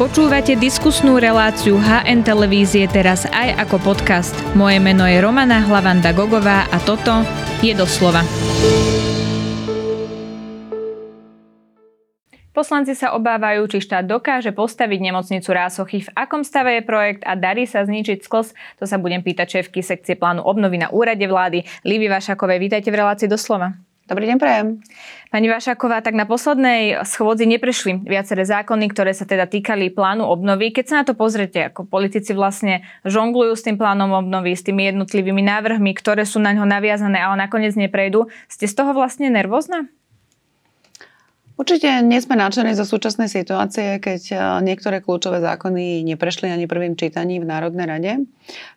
Počúvate diskusnú reláciu HN Televízie teraz aj ako podcast. Moje meno je Romana Hlavanda Gogová a toto je doslova. Poslanci sa obávajú, či štát dokáže postaviť nemocnicu Rásochy, v akom stave je projekt a darí sa zničiť sklz. To sa budem pýtať šéfky sekcie plánu obnovy na úrade vlády. Livi Vašakovej, vítajte v relácii doslova. Dobrý deň, prajem. Pani Vašáková, tak na poslednej schôdzi neprešli viaceré zákony, ktoré sa teda týkali plánu obnovy. Keď sa na to pozrete, ako politici vlastne žonglujú s tým plánom obnovy, s tými jednotlivými návrhmi, ktoré sú na ňo naviazané, ale nakoniec neprejdú, ste z toho vlastne nervózna? Určite nie sme nadšení zo súčasnej situácie, keď e, niektoré kľúčové zákony neprešli ani prvým čítaním v Národnej rade.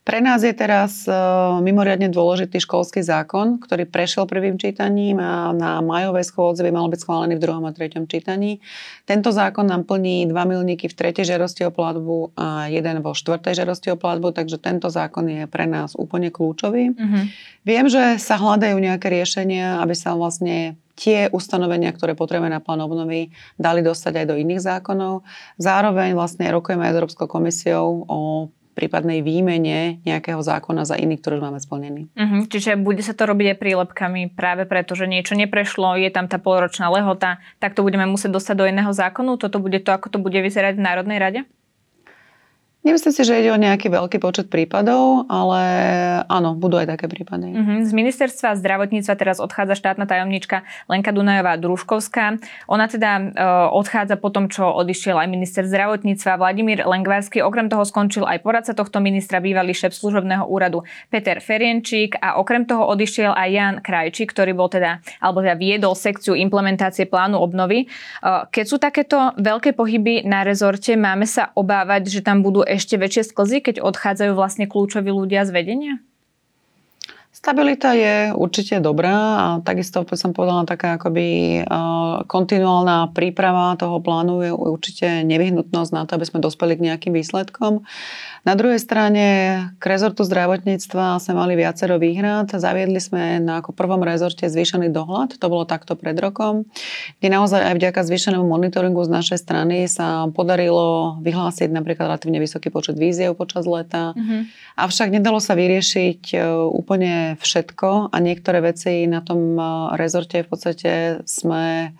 Pre nás je teraz e, mimoriadne dôležitý školský zákon, ktorý prešiel prvým čítaním a na majovej schôdze by mal byť schválený v druhom a treťom čítaní. Tento zákon nám plní dva milníky v tretej žerosti o platbu a jeden vo štvrtej žerosti o platbu, takže tento zákon je pre nás úplne kľúčový. Mm-hmm. Viem, že sa hľadajú nejaké riešenia, aby sa vlastne tie ustanovenia, ktoré potrebujeme na plán obnovy, dali dostať aj do iných zákonov. Zároveň vlastne rokujeme aj s Európskou komisiou o prípadnej výmene nejakého zákona za iný, ktorý už máme splnený. Uh-huh, čiže bude sa to robiť aj prílepkami práve preto, že niečo neprešlo, je tam tá polročná lehota, tak to budeme musieť dostať do iného zákonu? Toto bude to, ako to bude vyzerať v Národnej rade? Nemyslím si, že ide o nejaký veľký počet prípadov, ale áno, budú aj také prípady. Uh-huh. Z ministerstva zdravotníctva teraz odchádza štátna tajomnička Lenka Dunajová Družkovská. Ona teda uh, odchádza po tom, čo odišiel aj minister zdravotníctva Vladimír Lengvarský. Okrem toho skončil aj poradca tohto ministra, bývalý šéf služobného úradu Peter Ferienčík a okrem toho odišiel aj Jan Krajčík, ktorý bol teda, alebo teda viedol sekciu implementácie plánu obnovy. Uh, keď sú takéto veľké pohyby na rezorte, máme sa obávať, že tam budú ešte väčšie sklzy, keď odchádzajú vlastne kľúčoví ľudia z vedenia? Stabilita je určite dobrá a takisto by som povedala taká akoby kontinuálna príprava toho plánu je určite nevyhnutnosť na to, aby sme dospeli k nejakým výsledkom. Na druhej strane k rezortu zdravotníctva sme mali viacero výhrad. Zaviedli sme na ako prvom rezorte zvýšený dohľad, to bolo takto pred rokom, kde naozaj aj vďaka zvýšenému monitoringu z našej strany sa podarilo vyhlásiť napríklad relatívne vysoký počet víziev počas leta. Mm-hmm. Avšak nedalo sa vyriešiť e, úplne všetko a niektoré veci na tom e, rezorte v podstate sme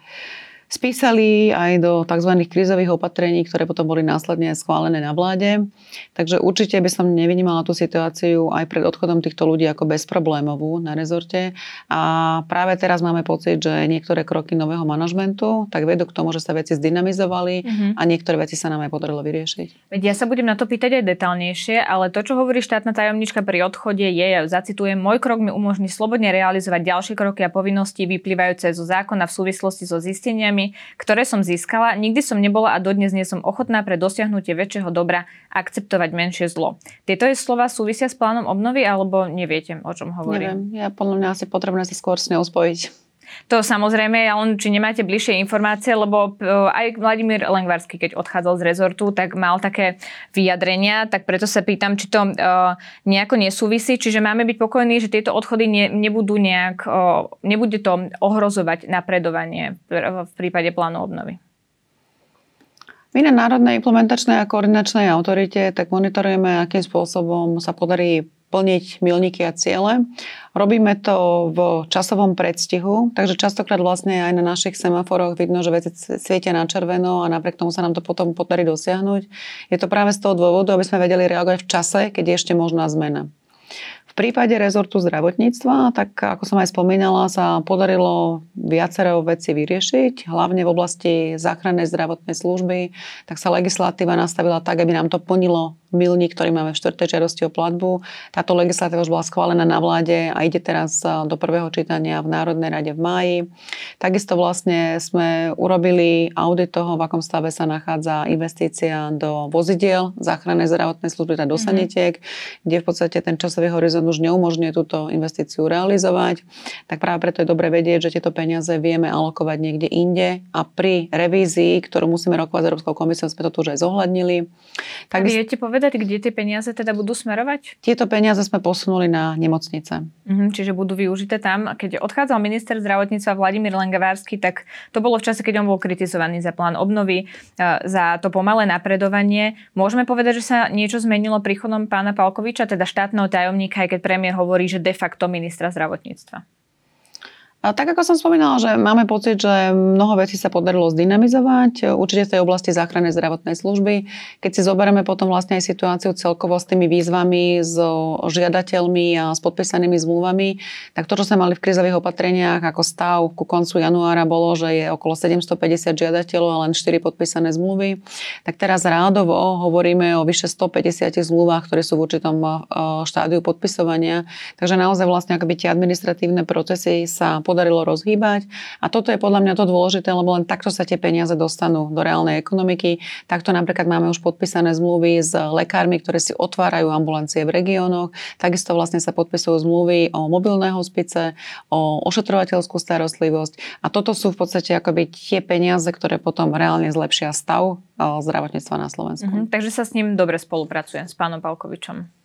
spísali aj do tzv. krízových opatrení, ktoré potom boli následne schválené na vláde. Takže určite by som nevynímala tú situáciu aj pred odchodom týchto ľudí ako bezproblémovú na rezorte. A práve teraz máme pocit, že niektoré kroky nového manažmentu tak vedú k tomu, že sa veci zdynamizovali uh-huh. a niektoré veci sa nám aj podarilo vyriešiť. Veď ja sa budem na to pýtať aj detálnejšie, ale to, čo hovorí štátna tajomnička pri odchode, je, ja zacitujem, môj krok mi umožní slobodne realizovať ďalšie kroky a povinnosti vyplývajúce zo zákona v súvislosti so zisteniami, ktoré som získala, nikdy som nebola a dodnes nie som ochotná pre dosiahnutie väčšieho dobra akceptovať menšie zlo. Tieto je slova súvisia s plánom obnovy alebo neviete, o čom hovorím? Neviem, ja podľa mňa asi potrebné sa skôr s ňou spojiť. To samozrejme, ja len či nemáte bližšie informácie, lebo e, aj Vladimír Lengvarský, keď odchádzal z rezortu, tak mal také vyjadrenia, tak preto sa pýtam, či to uh, nejako nesúvisí, čiže máme byť pokojní, že tieto odchody ne, nebudú nejak, uh, nebude to ohrozovať napredovanie v prípade plánu obnovy. My na Národnej implementačnej a koordinačnej autorite tak monitorujeme, akým spôsobom sa podarí plniť milníky a ciele. Robíme to v časovom predstihu, takže častokrát vlastne aj na našich semaforoch vidno, že veci svietia na červeno a napriek tomu sa nám to potom podarí dosiahnuť. Je to práve z toho dôvodu, aby sme vedeli reagovať v čase, keď je ešte možná zmena. V prípade rezortu zdravotníctva, tak ako som aj spomínala, sa podarilo viacero veci vyriešiť, hlavne v oblasti záchrannej zdravotnej služby, tak sa legislatíva nastavila tak, aby nám to plnilo milník, ktorý máme v štvrtej žiadosti o platbu. Táto legislatíva už bola schválená na vláde a ide teraz do prvého čítania v Národnej rade v máji. Takisto vlastne sme urobili audit toho, v akom stave sa nachádza investícia do vozidiel záchrannej zdravotnej služby, teda do mm-hmm. sanitiek, kde v podstate ten časový horizont horizont už neumožňuje túto investíciu realizovať, tak práve preto je dobre vedieť, že tieto peniaze vieme alokovať niekde inde a pri revízii, ktorú musíme rokovať s Európskou komisiou, sme to tu už aj zohľadnili. Tak viete povedať, kde tie peniaze teda budú smerovať? Tieto peniaze sme posunuli na nemocnice. Mhm, čiže budú využité tam. Keď odchádzal minister zdravotníctva Vladimír Lengavársky, tak to bolo v čase, keď on bol kritizovaný za plán obnovy, za to pomalé napredovanie. Môžeme povedať, že sa niečo zmenilo príchodom pána Palkoviča, teda štátneho tajomníka, aj keď premiér hovorí, že de facto ministra zdravotníctva? Tak ako som spomínala, že máme pocit, že mnoho vecí sa podarilo zdynamizovať, určite v tej oblasti záchrannej zdravotnej služby. Keď si zoberieme potom vlastne aj situáciu celkovo s tými výzvami, s žiadateľmi a s podpísanými zmluvami, tak to, čo sme mali v krizových opatreniach ako stav ku koncu januára bolo, že je okolo 750 žiadateľov a len 4 podpísané zmluvy, tak teraz rádovo hovoríme o vyše 150 zmluvách, ktoré sú v určitom štádiu podpisovania. Takže naozaj vlastne akoby tie administratívne procesy sa podarilo rozhýbať. A toto je podľa mňa to dôležité, lebo len takto sa tie peniaze dostanú do reálnej ekonomiky. Takto napríklad máme už podpísané zmluvy s lekármi, ktoré si otvárajú ambulancie v regiónoch. Takisto vlastne sa podpisujú zmluvy o mobilné hospice, o ošetrovateľskú starostlivosť. A toto sú v podstate akoby tie peniaze, ktoré potom reálne zlepšia stav zdravotníctva na Slovensku. Mm-hmm, takže sa s ním dobre spolupracuje, s pánom Palkovičom.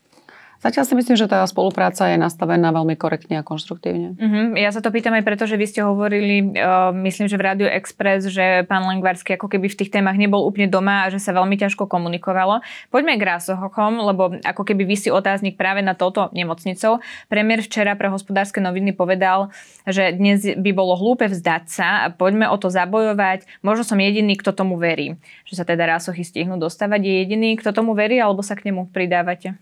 Zatiaľ si myslím, že tá spolupráca je nastavená veľmi korektne a konštruktívne. Uh-huh. Ja sa to pýtam aj preto, že vy ste hovorili, uh, myslím, že v Radio Express, že pán Lengvarsky ako keby v tých témach nebol úplne doma a že sa veľmi ťažko komunikovalo. Poďme k Rásochokom, lebo ako keby vysí otáznik práve na touto nemocnicou. Premiér včera pre hospodárske noviny povedal, že dnes by bolo hlúpe vzdať sa a poďme o to zabojovať. Možno som jediný, kto tomu verí, že sa teda Rásochy stihnú dostávať. Je jediný, kto tomu verí, alebo sa k nemu pridávate?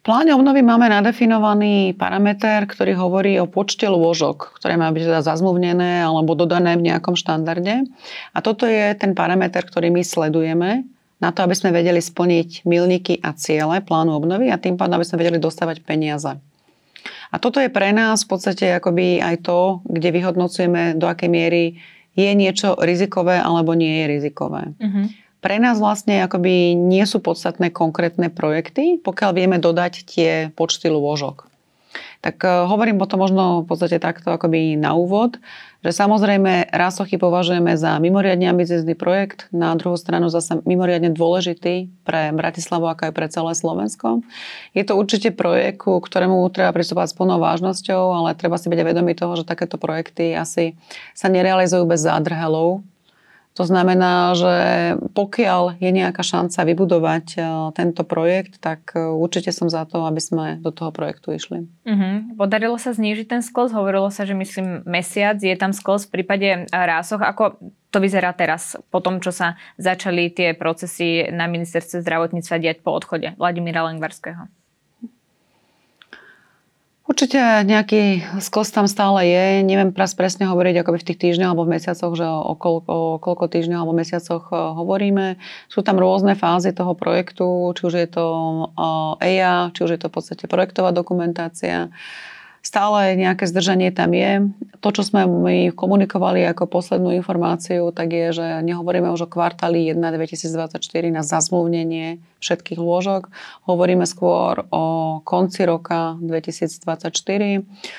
Pláne obnovy máme nadefinovaný parameter, ktorý hovorí o počte lôžok, ktoré má byť teda zazmluvnené alebo dodané v nejakom štandarde. A toto je ten parameter, ktorý my sledujeme na to, aby sme vedeli splniť milníky a ciele plánu obnovy a tým pádom, aby sme vedeli dostávať peniaze. A toto je pre nás v podstate akoby aj to, kde vyhodnocujeme, do akej miery je niečo rizikové alebo nie je rizikové. Uh-huh. Pre nás vlastne akoby nie sú podstatné konkrétne projekty, pokiaľ vieme dodať tie počty lôžok. Tak uh, hovorím o tom možno v podstate takto akoby na úvod, že samozrejme Rásochy považujeme za mimoriadne ambiciozný projekt, na druhú stranu zase mimoriadne dôležitý pre Bratislavu, ako aj pre celé Slovensko. Je to určite projekt, ku ktorému treba pristúpať s plnou vážnosťou, ale treba si byť vedomý toho, že takéto projekty asi sa nerealizujú bez zádrhelov to znamená, že pokiaľ je nejaká šanca vybudovať e, tento projekt, tak e, určite som za to, aby sme do toho projektu išli. Uh-huh. Podarilo sa znížiť ten sklos? Hovorilo sa, že myslím mesiac je tam sklos v prípade e, rásoch. Ako to vyzerá teraz, po tom, čo sa začali tie procesy na ministerstve zdravotníctva diať po odchode Vladimíra Lengvarského? Určite nejaký sklos tam stále je. Neviem pras presne hovoriť ako v tých týždňoch alebo v mesiacoch, že o, koľko, o koľko týždňov alebo mesiacoch e, hovoríme. Sú tam rôzne fázy toho projektu, či už je to EIA, či už je to v podstate projektová dokumentácia. Stále nejaké zdržanie tam je. To, čo sme my komunikovali ako poslednú informáciu, tak je, že nehovoríme už o kvartáli 1 2024 na zazmluvnenie všetkých lôžok. Hovoríme skôr o konci roka 2024.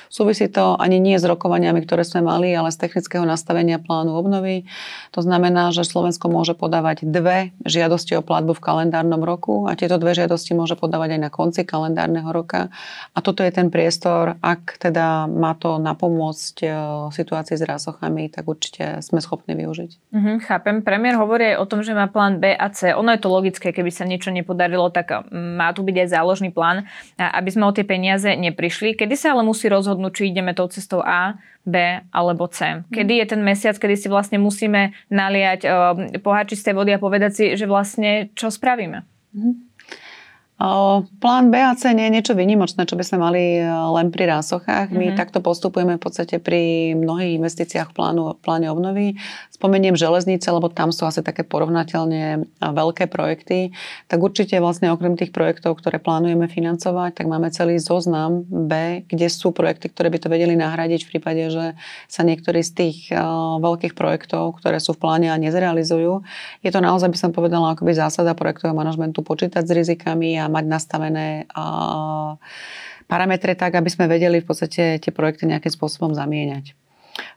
Súvisí to ani nie s rokovaniami, ktoré sme mali, ale z technického nastavenia plánu obnovy. To znamená, že Slovensko môže podávať dve žiadosti o platbu v kalendárnom roku a tieto dve žiadosti môže podávať aj na konci kalendárneho roka. A toto je ten priestor, ak teda má to napomôcť e, situácii s rásochami, tak určite sme schopní využiť. Mm-hmm, chápem. Premiér hovorí aj o tom, že má plán B a C. Ono je to logické, keby sa niečo nepodarilo, tak má tu byť aj záložný plán, aby sme o tie peniaze neprišli. Kedy sa ale musí rozhodnúť, či ideme tou cestou A, B alebo C. Kedy je ten mesiac, kedy si vlastne musíme naliať uh, poháči z tej vody a povedať si, že vlastne čo spravíme? Mm-hmm. Plán BAC nie je niečo vynimočné, čo by sme mali e, len pri rásochách. My mm-hmm. takto postupujeme v podstate pri mnohých investíciách v plánu, pláne obnovy. Spomeniem železnice, lebo tam sú asi také porovnateľne veľké projekty. Tak určite vlastne okrem tých projektov, ktoré plánujeme financovať, tak máme celý zoznam B, kde sú projekty, ktoré by to vedeli nahradiť v prípade, že sa niektorý z tých uh, veľkých projektov, ktoré sú v pláne a nezrealizujú. Je to naozaj, by som povedala, akoby zásada projektového manažmentu počítať s rizikami a mať nastavené parametre tak, aby sme vedeli v podstate tie projekty nejakým spôsobom zamieňať.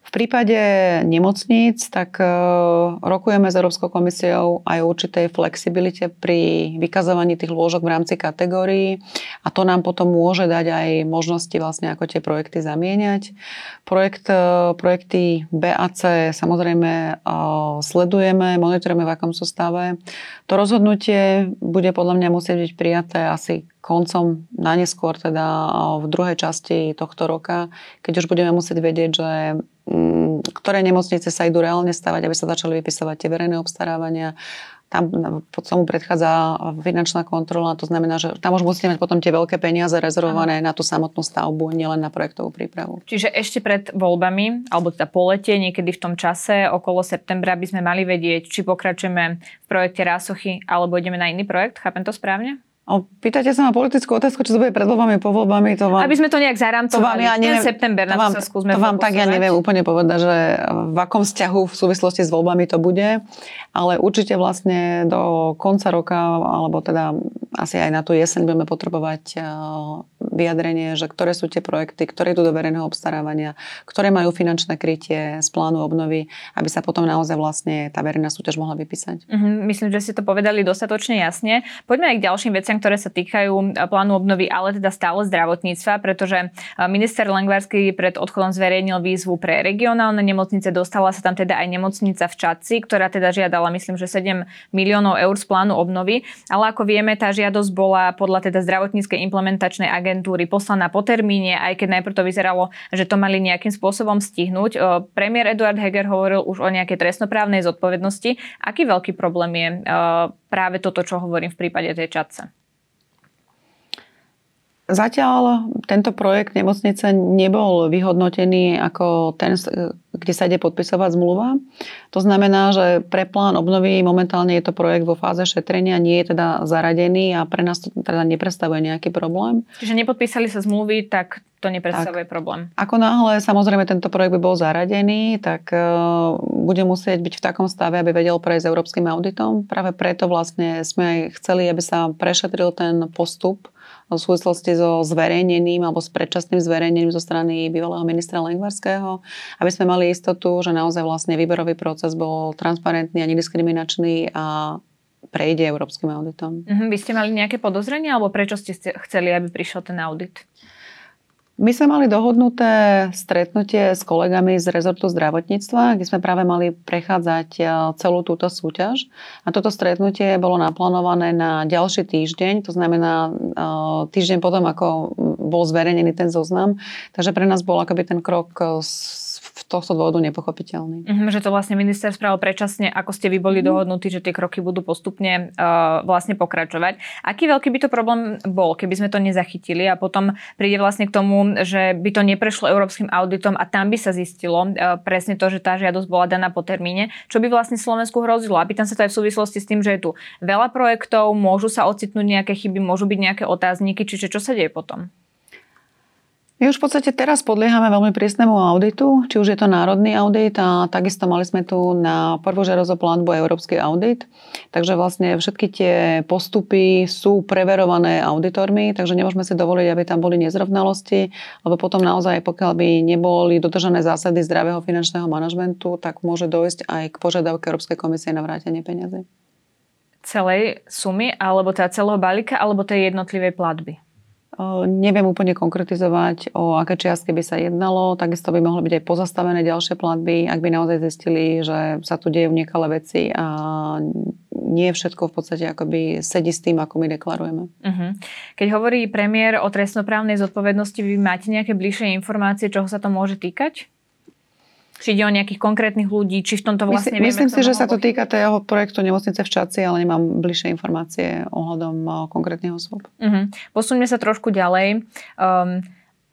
V prípade nemocníc, tak e, rokujeme s Európskou komisiou aj o určitej flexibilite pri vykazovaní tých lôžok v rámci kategórií a to nám potom môže dať aj možnosti vlastne, ako tie projekty zamieňať. Projekt, e, projekty B a C samozrejme e, sledujeme, monitorujeme v akom sú stave. To rozhodnutie bude podľa mňa musieť byť prijaté asi koncom, na neskôr teda v druhej časti tohto roka, keď už budeme musieť vedieť, že ktoré nemocnice sa idú reálne stavať, aby sa začali vypisovať tie verejné obstarávania. Tam pod tomu predchádza finančná kontrola, to znamená, že tam už musíte mať potom tie veľké peniaze rezervované na tú samotnú stavbu, nielen na projektovú prípravu. Čiže ešte pred voľbami, alebo teda po lete, niekedy v tom čase, okolo septembra by sme mali vedieť, či pokračujeme v projekte Rásochy, alebo ideme na iný projekt. Chápem to správne? Pýtate sa ma politickú otázku, čo to bude pred voľbami, po voľbami, to vám... Aby sme to nejak zaramcovali. To vám ja neviem, september, na to, vám, to sa skúsme To vám tak ja neviem úplne povedať, že v akom vzťahu v súvislosti s voľbami to bude, ale určite vlastne do konca roka, alebo teda asi aj na tú jeseň budeme potrebovať vyjadrenie, že ktoré sú tie projekty, ktoré idú do verejného obstarávania, ktoré majú finančné krytie z plánu obnovy, aby sa potom naozaj vlastne tá verejná súťaž mohla vypísať. Mm-hmm, myslím, že ste to povedali dostatočne jasne. Poďme aj k ďalším veciam, ktoré sa týkajú e, plánu obnovy, ale teda stále zdravotníctva, pretože e, minister Lengvarský pred odchodom zverejnil výzvu pre regionálne nemocnice. Dostala sa tam teda aj nemocnica v Čaci, ktorá teda žiadala, myslím, že 7 miliónov eur z plánu obnovy. Ale ako vieme, tá žiadosť bola podľa teda zdravotníckej implementačnej agentúry poslaná po termíne, aj keď najprv to vyzeralo, že to mali nejakým spôsobom stihnúť. Premiér Eduard Heger hovoril už o nejakej trestnoprávnej zodpovednosti. Aký veľký problém je práve toto, čo hovorím v prípade tej čatce? Zatiaľ tento projekt nemocnice nebol vyhodnotený ako ten, kde sa ide podpisovať zmluva. To znamená, že pre plán obnovy momentálne je to projekt vo fáze šetrenia, nie je teda zaradený a pre nás to teda nepredstavuje nejaký problém. Čiže nepodpísali sa zmluvy, tak to nepredstavuje tak, problém. Ako náhle samozrejme tento projekt by bol zaradený, tak uh, bude musieť byť v takom stave, aby vedel prejsť európskym auditom. Práve preto vlastne sme aj chceli, aby sa prešetril ten postup v súvislosti so zverejnením alebo s predčasným zverejnením zo strany bývalého ministra Lengvarského, aby sme mali istotu, že naozaj vlastne výberový proces bol transparentný a nediskriminačný a prejde európskym auditom. Mhm, vy ste mali nejaké podozrenie alebo prečo ste chceli, aby prišiel ten audit? My sme mali dohodnuté stretnutie s kolegami z rezortu zdravotníctva, kde sme práve mali prechádzať e, celú túto súťaž. A toto stretnutie bolo naplánované na ďalší týždeň, to znamená e, týždeň potom, ako bol zverejnený ten zoznam. Takže pre nás bol akoby ten krok v tohto dôvodu nepochopiteľný. Mm-hmm, že to vlastne minister spravil predčasne, ako ste vy boli mm. dohodnutí, že tie kroky budú postupne uh, vlastne pokračovať. Aký veľký by to problém bol, keby sme to nezachytili a potom príde vlastne k tomu, že by to neprešlo európskym auditom a tam by sa zistilo uh, presne to, že tá žiadosť bola daná po termíne, čo by vlastne Slovensku hrozilo. A pýtam sa to aj v súvislosti s tým, že je tu veľa projektov, môžu sa ocitnúť nejaké chyby, môžu byť nejaké otázniky, čiže čo sa deje potom? My už v podstate teraz podliehame veľmi prísnemu auditu, či už je to národný audit a takisto mali sme tu na prvú žiadosť o platbu európsky audit. Takže vlastne všetky tie postupy sú preverované auditormi, takže nemôžeme si dovoliť, aby tam boli nezrovnalosti, lebo potom naozaj, pokiaľ by neboli dodržané zásady zdravého finančného manažmentu, tak môže dojsť aj k požiadavke Európskej komisie na vrátenie peniazy. Celej sumy, alebo teda celého balíka, alebo tej jednotlivej platby? Neviem úplne konkretizovať, o aké čiastky by sa jednalo. Takisto by mohli byť aj pozastavené ďalšie platby, ak by naozaj zistili, že sa tu dejú nekalé veci a nie všetko v podstate akoby sedí s tým, ako my deklarujeme. Uh-huh. Keď hovorí premiér o trestnoprávnej zodpovednosti, vy máte nejaké bližšie informácie, čoho sa to môže týkať? Či ide o nejakých konkrétnych ľudí, či v tomto vlastne Myslím, vieme, myslím si, že sa to týka toho projektu Nemocnice v Čaci, ale nemám bližšie informácie ohľadom konkrétnych osôb. Uh-huh. Posuňme sa trošku ďalej. Um,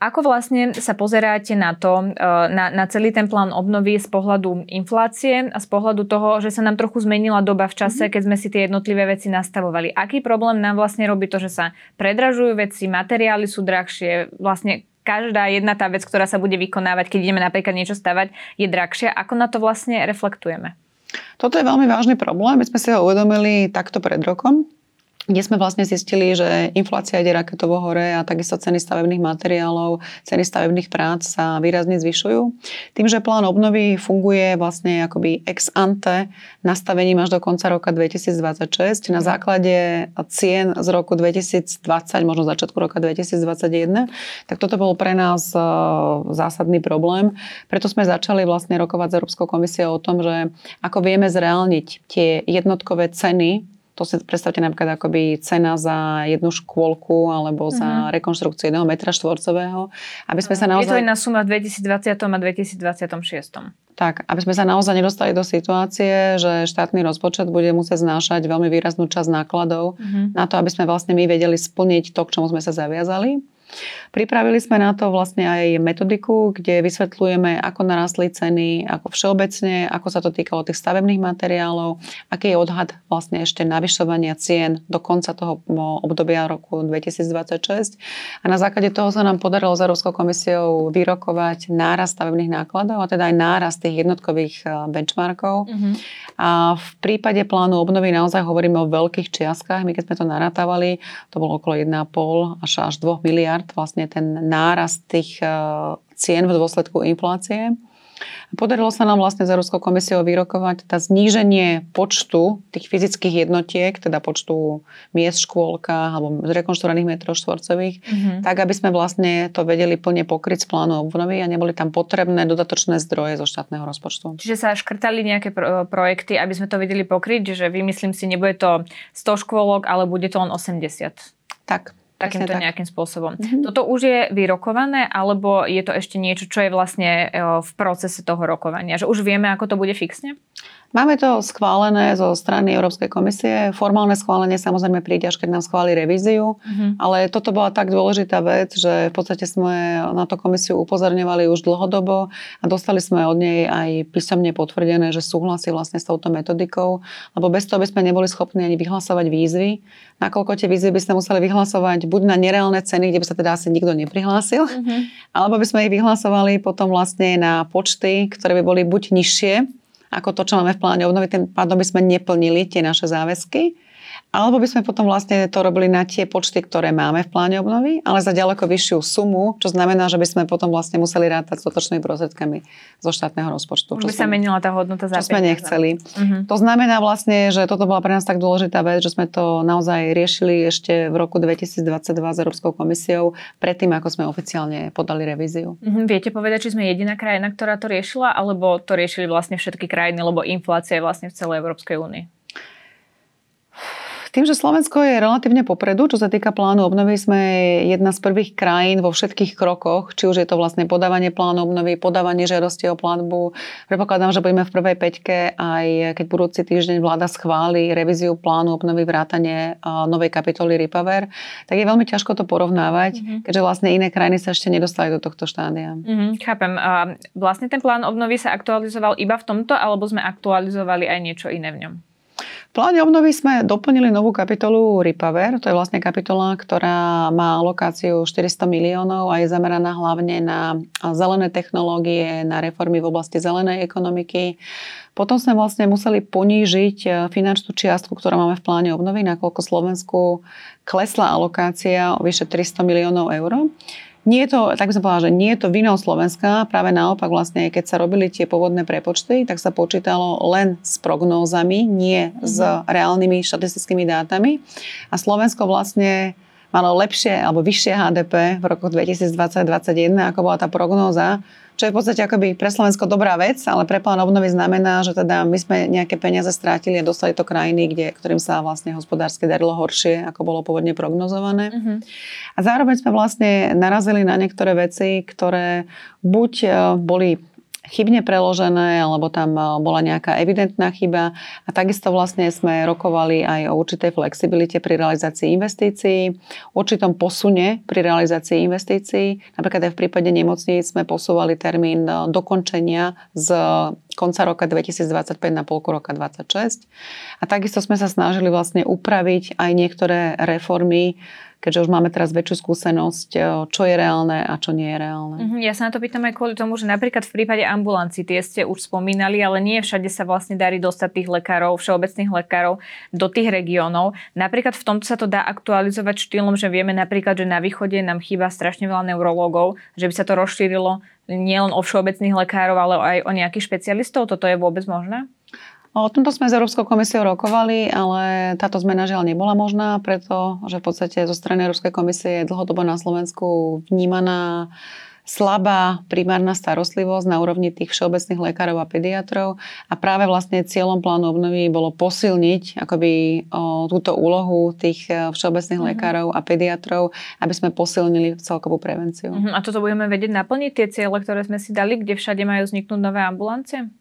ako vlastne sa pozeráte na to, na, na celý ten plán obnovy z pohľadu inflácie a z pohľadu toho, že sa nám trochu zmenila doba v čase, mm-hmm. keď sme si tie jednotlivé veci nastavovali? Aký problém nám vlastne robí to, že sa predražujú veci, materiály sú drahšie, vlastne každá jedna tá vec, ktorá sa bude vykonávať, keď ideme napríklad niečo stavať, je drahšia. Ako na to vlastne reflektujeme? Toto je veľmi vážny problém. My sme si ho uvedomili takto pred rokom. Kde sme vlastne zistili, že inflácia ide raketovo hore a takisto ceny stavebných materiálov, ceny stavebných prác sa výrazne zvyšujú. Tým, že plán obnovy funguje vlastne akoby ex ante nastavením až do konca roka 2026 na základe cien z roku 2020, možno začiatku roka 2021, tak toto bol pre nás e, zásadný problém. Preto sme začali vlastne rokovať s Európskou komisiou o tom, že ako vieme zreálniť tie jednotkové ceny to si predstavte napríklad akoby cena za jednu škôlku alebo za uh-huh. rekonštrukciu jedného metra štvorcového, aby sme sa naozaj... Je to iná suma v 2020 a 2026. Tak, aby sme sa naozaj nedostali do situácie, že štátny rozpočet bude musieť znášať veľmi výraznú časť nákladov uh-huh. na to, aby sme vlastne my vedeli splniť to, k čomu sme sa zaviazali. Pripravili sme na to vlastne aj metodiku, kde vysvetľujeme, ako narastli ceny, ako všeobecne, ako sa to týkalo tých stavebných materiálov, aký je odhad vlastne ešte navyšovania cien do konca toho obdobia roku 2026. A na základe toho sa nám podarilo s Európskou komisiou vyrokovať nárast stavebných nákladov a teda aj nárast tých jednotkových eh, benchmarkov. Mm-hmm. A v prípade plánu obnovy naozaj hovoríme o veľkých čiastkách. My keď sme to narátavali, to bolo okolo 1,5 až až 2 miliard vlastne ten nárast tých eh, cien v dôsledku inflácie. Podarilo sa nám vlastne s Európskou komisiou vyrokovať tá zníženie počtu tých fyzických jednotiek, teda počtu miest v škôlkach alebo zrekonštruovaných metrov štvorcových, mm-hmm. tak aby sme vlastne to vedeli plne pokryť z plánu obnovy a neboli tam potrebné dodatočné zdroje zo štátneho rozpočtu. Čiže sa škrtali nejaké pro- projekty, aby sme to vedeli pokryť, že vymyslím si, nebude to 100 škôlok, ale bude to len 80. Tak, takýmto tak. nejakým spôsobom. Mm-hmm. Toto už je vyrokované, alebo je to ešte niečo, čo je vlastne e, v procese toho rokovania? Že už vieme, ako to bude fixne? Máme to schválené zo strany Európskej komisie. Formálne schválenie samozrejme príde, až keď nám schváli revíziu. Uh-huh. Ale toto bola tak dôležitá vec, že v podstate sme na to komisiu upozorňovali už dlhodobo a dostali sme od nej aj písomne potvrdené, že súhlasí vlastne s touto metodikou, lebo bez toho by sme neboli schopní ani vyhlasovať výzvy. Nakoľko tie výzvy by sme museli vyhlasovať buď na nereálne ceny, kde by sa teda asi nikto neprihlásil, uh-huh. alebo by sme ich vyhlasovali potom vlastne na počty, ktoré by boli buď nižšie, ako to, čo máme v pláne obnovy, tým pádom by sme neplnili tie naše záväzky alebo by sme potom vlastne to robili na tie počty, ktoré máme v pláne obnovy, ale za ďaleko vyššiu sumu, čo znamená, že by sme potom vlastne museli rátať s dotočnými prostriedkami zo štátneho rozpočtu. Už by sa menila tá hodnota za Čo sme nechceli. Uh-huh. To znamená vlastne, že toto bola pre nás tak dôležitá vec, že sme to naozaj riešili ešte v roku 2022 s Európskou komisiou, predtým, ako sme oficiálne podali revíziu. Uh-huh. Viete povedať, či sme jediná krajina, ktorá to riešila, alebo to riešili vlastne všetky krajiny, lebo inflácia je vlastne v celej Európskej únii? Tým, že Slovensko je relatívne popredu, čo sa týka plánu obnovy, sme jedna z prvých krajín vo všetkých krokoch, či už je to vlastne podávanie plánu obnovy, podávanie žiadosti o platbu. Predpokladám, že budeme v prvej peťke, aj keď budúci týždeň vláda schváli revíziu plánu obnovy vrátane novej kapitoly Repower, tak je veľmi ťažko to porovnávať, mm-hmm. keďže vlastne iné krajiny sa ešte nedostali do tohto štádia. Mm-hmm, chápem. A vlastne ten plán obnovy sa aktualizoval iba v tomto, alebo sme aktualizovali aj niečo iné v ňom? V pláne obnovy sme doplnili novú kapitolu Repower. To je vlastne kapitola, ktorá má alokáciu 400 miliónov a je zameraná hlavne na zelené technológie, na reformy v oblasti zelenej ekonomiky. Potom sme vlastne museli ponížiť e, finančnú čiastku, ktorú máme v pláne obnovy, nakoľko Slovensku klesla alokácia o vyše 300 miliónov eur. Nie je to, tak by som povedala, že nie je to vinou Slovenska, práve naopak vlastne, keď sa robili tie pôvodné prepočty, tak sa počítalo len s prognózami, nie mm-hmm. s mhm. reálnymi štatistickými dátami. A Slovensko vlastne malo lepšie alebo vyššie HDP v roku 2020-2021, ako bola tá prognóza čo je v podstate akoby pre Slovensko dobrá vec, ale pre plán obnovy znamená, že teda my sme nejaké peniaze strátili a dostali to krajiny, kde, ktorým sa vlastne hospodársky darilo horšie, ako bolo pôvodne prognozované. Uh-huh. A zároveň sme vlastne narazili na niektoré veci, ktoré buď e, boli chybne preložené, alebo tam e, bola nejaká evidentná chyba. A takisto vlastne sme rokovali aj o určitej flexibilite pri realizácii investícií, určitom posune pri realizácii investícií. Napríklad aj v prípade nemocníc sme posúvali termín e, dokončenia z konca roka 2025 na polku roka 2026. A takisto sme sa snažili vlastne upraviť aj niektoré reformy, keďže už máme teraz väčšiu skúsenosť, čo je reálne a čo nie je reálne. Uh-huh. Ja sa na to pýtam aj kvôli tomu, že napríklad v prípade ambulancií, tie ste už spomínali, ale nie všade sa vlastne darí dostať tých lekárov, všeobecných lekárov do tých regiónov. Napríklad v tomto sa to dá aktualizovať štýlom, že vieme napríklad, že na východe nám chýba strašne veľa neurológov, že by sa to rozšírilo nielen o všeobecných lekárov, ale aj o nejakých špecialistov. Toto je vôbec možné? O tomto sme s Európskou komisiou rokovali, ale táto zmena žiaľ nebola možná, pretože v podstate zo strany Európskej komisie je dlhodobo na Slovensku vnímaná slabá primárna starostlivosť na úrovni tých všeobecných lekárov a pediatrov a práve vlastne cieľom plánu obnovy bolo posilniť akoby o, túto úlohu tých e, všeobecných mm-hmm. lekárov a pediatrov, aby sme posilnili celkovú prevenciu. Mm-hmm. A toto budeme vedieť naplniť, tie ciele, ktoré sme si dali, kde všade majú vzniknúť nové ambulancie?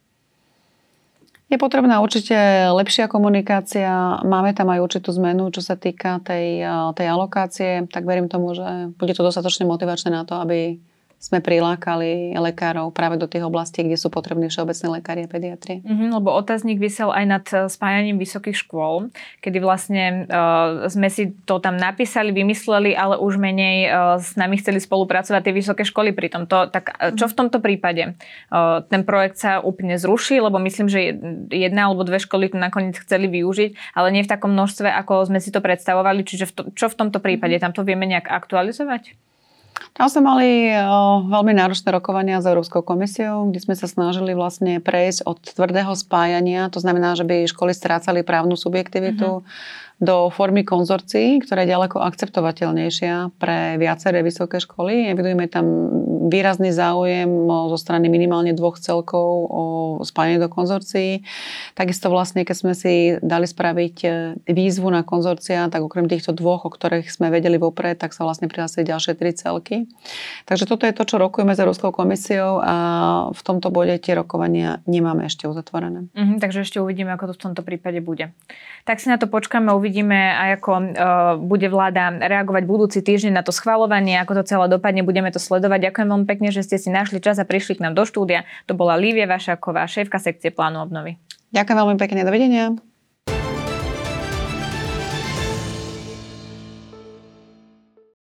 Je potrebná určite lepšia komunikácia. Máme tam aj určitú zmenu, čo sa týka tej, tej alokácie. Tak verím tomu, že bude to dostatočne motivačné na to, aby sme prilákali lekárov práve do tých oblastí, kde sú potrební všeobecní lekári a pediatri. Mm-hmm, lebo otáznik vysel aj nad eh, spájaním vysokých škôl, kedy vlastne uh, sme si to tam napísali, vymysleli, ale už menej uh, s nami chceli spolupracovať tie vysoké školy pri tomto. Tak čo v tomto prípade? Uh, ten projekt sa úplne zruší, lebo myslím, že jedna alebo dve školy to nakoniec chceli využiť, ale nie v takom množstve, ako sme si to predstavovali. Čiže v to, čo v tomto prípade? Mhm. Tam to vieme nejak aktualizovať? Tam sme mali o, veľmi náročné rokovania s Európskou komisiou, kde sme sa snažili vlastne prejsť od tvrdého spájania, to znamená, že by školy strácali právnu subjektivitu, uh-huh do formy konzorcií, ktorá je ďaleko akceptovateľnejšia pre viaceré vysoké školy. Evidujeme tam výrazný záujem zo strany minimálne dvoch celkov o spájanie do konzorcií. Takisto vlastne, keď sme si dali spraviť e, výzvu na konzorcia, tak okrem týchto dvoch, o ktorých sme vedeli vopred, tak sa vlastne prihlásili ďalšie tri celky. Takže toto je to, čo rokujeme s Európskou komisiou a v tomto bode tie rokovania nemáme ešte uzatvorené. Mhm, takže ešte uvidíme, ako to v tomto prípade bude. Tak si na to počkáme, uvidíme ako uh, bude vláda reagovať budúci týždeň na to schvalovanie, ako to celé dopadne, budeme to sledovať. Ďakujem veľmi pekne, že ste si našli čas a prišli k nám do štúdia. To bola Lívia Vašáková, šéfka sekcie plánu obnovy. Ďakujem veľmi pekne, dovidenia.